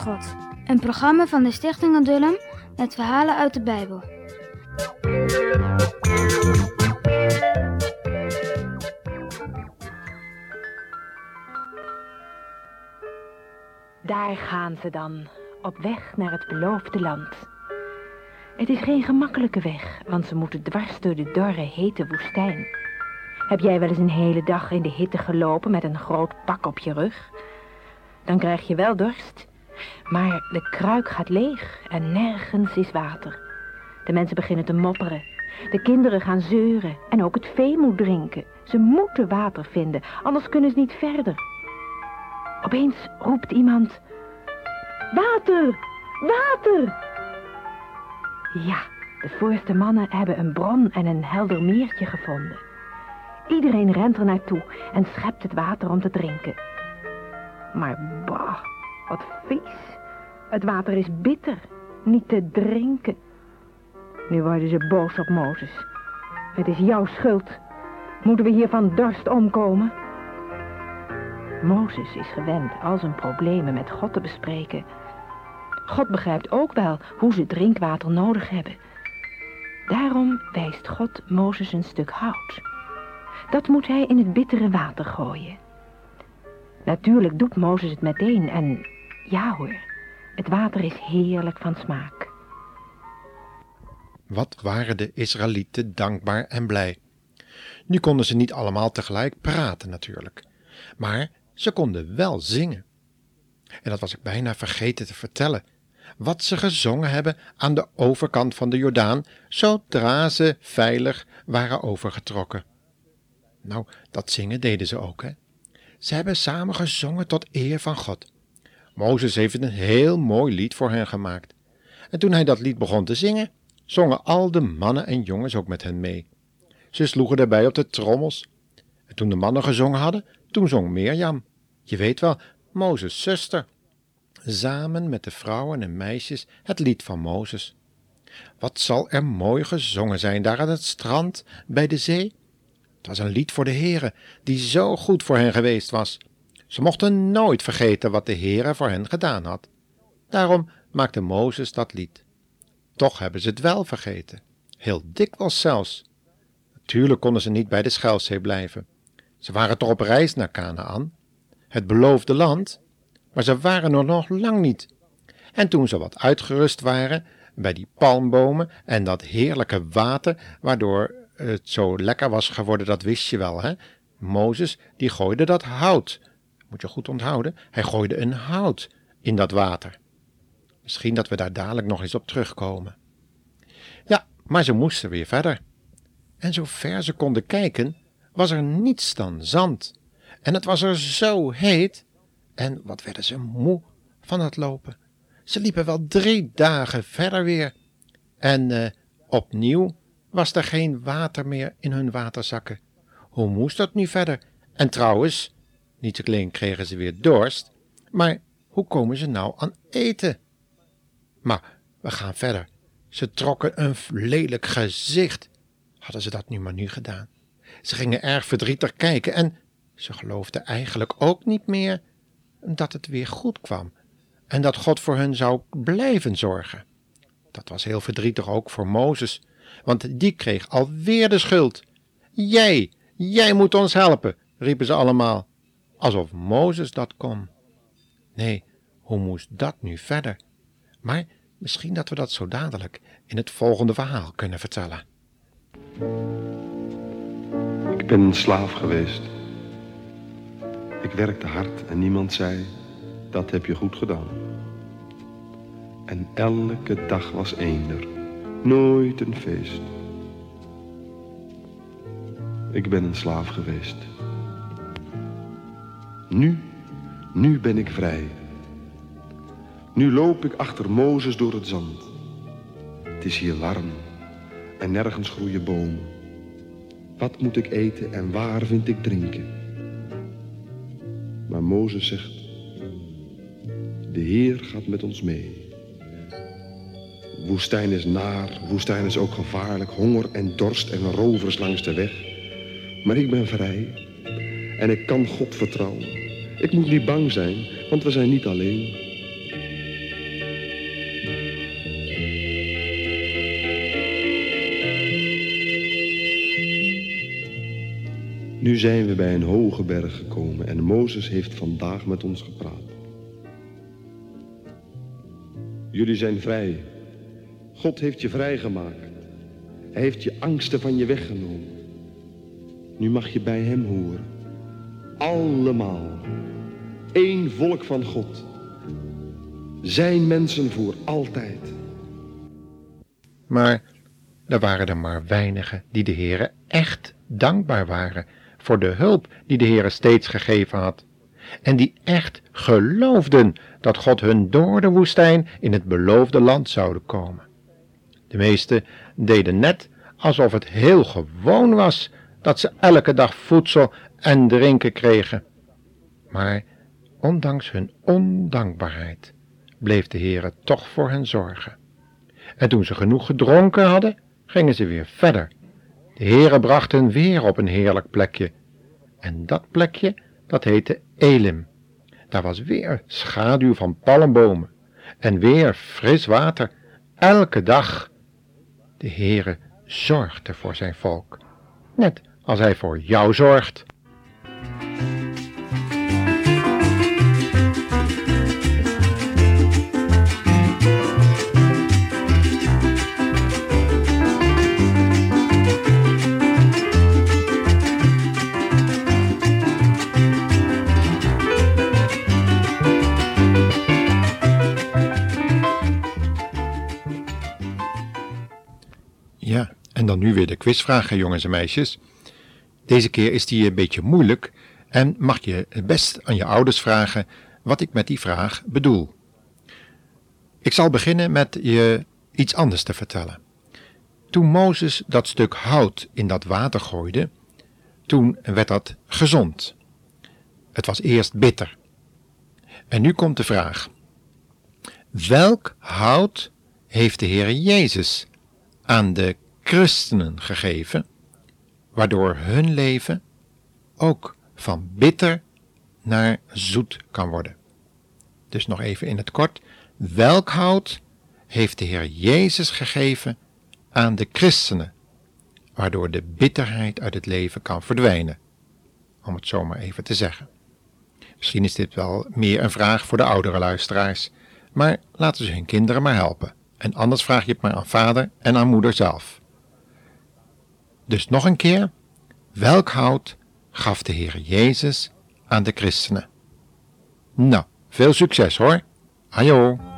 God. Een programma van de Stichting Adullam met verhalen uit de Bijbel. Daar gaan ze dan, op weg naar het beloofde land. Het is geen gemakkelijke weg, want ze moeten dwars door de dorre, hete woestijn. Heb jij wel eens een hele dag in de hitte gelopen met een groot pak op je rug? Dan krijg je wel dorst, maar de kruik gaat leeg en nergens is water. De mensen beginnen te mopperen. De kinderen gaan zeuren en ook het vee moet drinken. Ze moeten water vinden, anders kunnen ze niet verder. Opeens roept iemand... Water! Water! Ja, de voorste mannen hebben een bron en een helder meertje gevonden. Iedereen rent er naartoe en schept het water om te drinken. Maar bah, wat vies. Het water is bitter, niet te drinken. Nu worden ze boos op Mozes. Het is jouw schuld. Moeten we hier van dorst omkomen? Mozes is gewend al zijn problemen met God te bespreken. God begrijpt ook wel hoe ze drinkwater nodig hebben. Daarom wijst God Mozes een stuk hout. Dat moet hij in het bittere water gooien. Natuurlijk doet Mozes het meteen en ja hoor, het water is heerlijk van smaak. Wat waren de Israëlieten dankbaar en blij. Nu konden ze niet allemaal tegelijk praten natuurlijk, maar ze konden wel zingen. En dat was ik bijna vergeten te vertellen. Wat ze gezongen hebben aan de overkant van de Jordaan, zodra ze veilig waren overgetrokken. Nou, dat zingen deden ze ook, hè. Ze hebben samen gezongen tot eer van God. Mozes heeft een heel mooi lied voor hen gemaakt. En toen hij dat lied begon te zingen, zongen al de mannen en jongens ook met hen mee. Ze sloegen daarbij op de trommels. En toen de mannen gezongen hadden, toen zong Mirjam. Je weet wel, Mozes' zuster. Samen met de vrouwen en meisjes het lied van Mozes. Wat zal er mooi gezongen zijn daar aan het strand bij de zee? Het was een lied voor de Heere, die zo goed voor hen geweest was. Ze mochten nooit vergeten wat de Heere voor hen gedaan had. Daarom maakte Mozes dat lied. Toch hebben ze het wel vergeten, heel dikwijls zelfs. Natuurlijk konden ze niet bij de Schelzee blijven. Ze waren toch op reis naar Canaan, het beloofde land, maar ze waren er nog lang niet. En toen ze wat uitgerust waren bij die palmbomen en dat heerlijke water, waardoor het zo lekker was geworden, dat wist je wel, hè? Mozes, die gooide dat hout. Moet je goed onthouden, hij gooide een hout in dat water. Misschien dat we daar dadelijk nog eens op terugkomen. Ja, maar ze moesten weer verder. En zo ver ze konden kijken, was er niets dan zand. En het was er zo heet. En wat werden ze moe van het lopen. Ze liepen wel drie dagen verder weer. En uh, opnieuw was er geen water meer in hun waterzakken. Hoe moest dat nu verder? En trouwens, niet alleen kregen ze weer dorst, maar hoe komen ze nou aan eten? Maar we gaan verder. Ze trokken een lelijk gezicht. Hadden ze dat nu maar nu gedaan? Ze gingen erg verdrietig kijken en ze geloofden eigenlijk ook niet meer dat het weer goed kwam en dat God voor hen zou blijven zorgen. Dat was heel verdrietig ook voor Mozes, want die kreeg alweer de schuld. Jij, jij moet ons helpen, riepen ze allemaal, alsof Mozes dat kon. Nee, hoe moest dat nu verder? Maar misschien dat we dat zo dadelijk in het volgende verhaal kunnen vertellen. Ik ben een slaaf geweest. Ik werkte hard en niemand zei, dat heb je goed gedaan. En elke dag was eender, nooit een feest. Ik ben een slaaf geweest. Nu, nu ben ik vrij. Nu loop ik achter Mozes door het zand. Het is hier warm en nergens groeien bomen. Wat moet ik eten en waar vind ik drinken? Maar Mozes zegt, de Heer gaat met ons mee. Woestijn is naar, woestijn is ook gevaarlijk, honger en dorst en rovers langs de weg. Maar ik ben vrij en ik kan God vertrouwen. Ik moet niet bang zijn, want we zijn niet alleen. Nu zijn we bij een hoge berg gekomen en Mozes heeft vandaag met ons gepraat. Jullie zijn vrij. God heeft je vrijgemaakt. Hij heeft je angsten van je weggenomen. Nu mag je bij hem horen. Allemaal. Eén volk van God. Zijn mensen voor altijd. Maar er waren er maar weinigen die de Heere echt dankbaar waren voor de hulp die de Heere steeds gegeven had. En die echt geloofden dat God hun door de woestijn in het beloofde land zouden komen. De meesten deden net alsof het heel gewoon was dat ze elke dag voedsel en drinken kregen. Maar ondanks hun ondankbaarheid bleef de Heere toch voor hen zorgen. En toen ze genoeg gedronken hadden, gingen ze weer verder. De Heere bracht hen weer op een heerlijk plekje. En dat plekje, dat heette Elim. Daar was weer schaduw van palmbomen en weer fris water, elke dag. De Heere zorgde voor zijn volk, net als hij voor jou zorgt. En dan nu weer de quizvragen, jongens en meisjes. Deze keer is die een beetje moeilijk en mag je het best aan je ouders vragen wat ik met die vraag bedoel. Ik zal beginnen met je iets anders te vertellen. Toen Mozes dat stuk hout in dat water gooide, toen werd dat gezond. Het was eerst bitter. En nu komt de vraag: welk hout heeft de Heer Jezus aan de christenen gegeven, waardoor hun leven ook van bitter naar zoet kan worden. Dus nog even in het kort, welk hout heeft de Heer Jezus gegeven aan de christenen, waardoor de bitterheid uit het leven kan verdwijnen, om het zo maar even te zeggen. Misschien is dit wel meer een vraag voor de oudere luisteraars, maar laten ze hun kinderen maar helpen. En anders vraag je het maar aan vader en aan moeder zelf. Dus nog een keer, welk hout gaf de Heer Jezus aan de christenen? Nou, veel succes hoor. Ajo.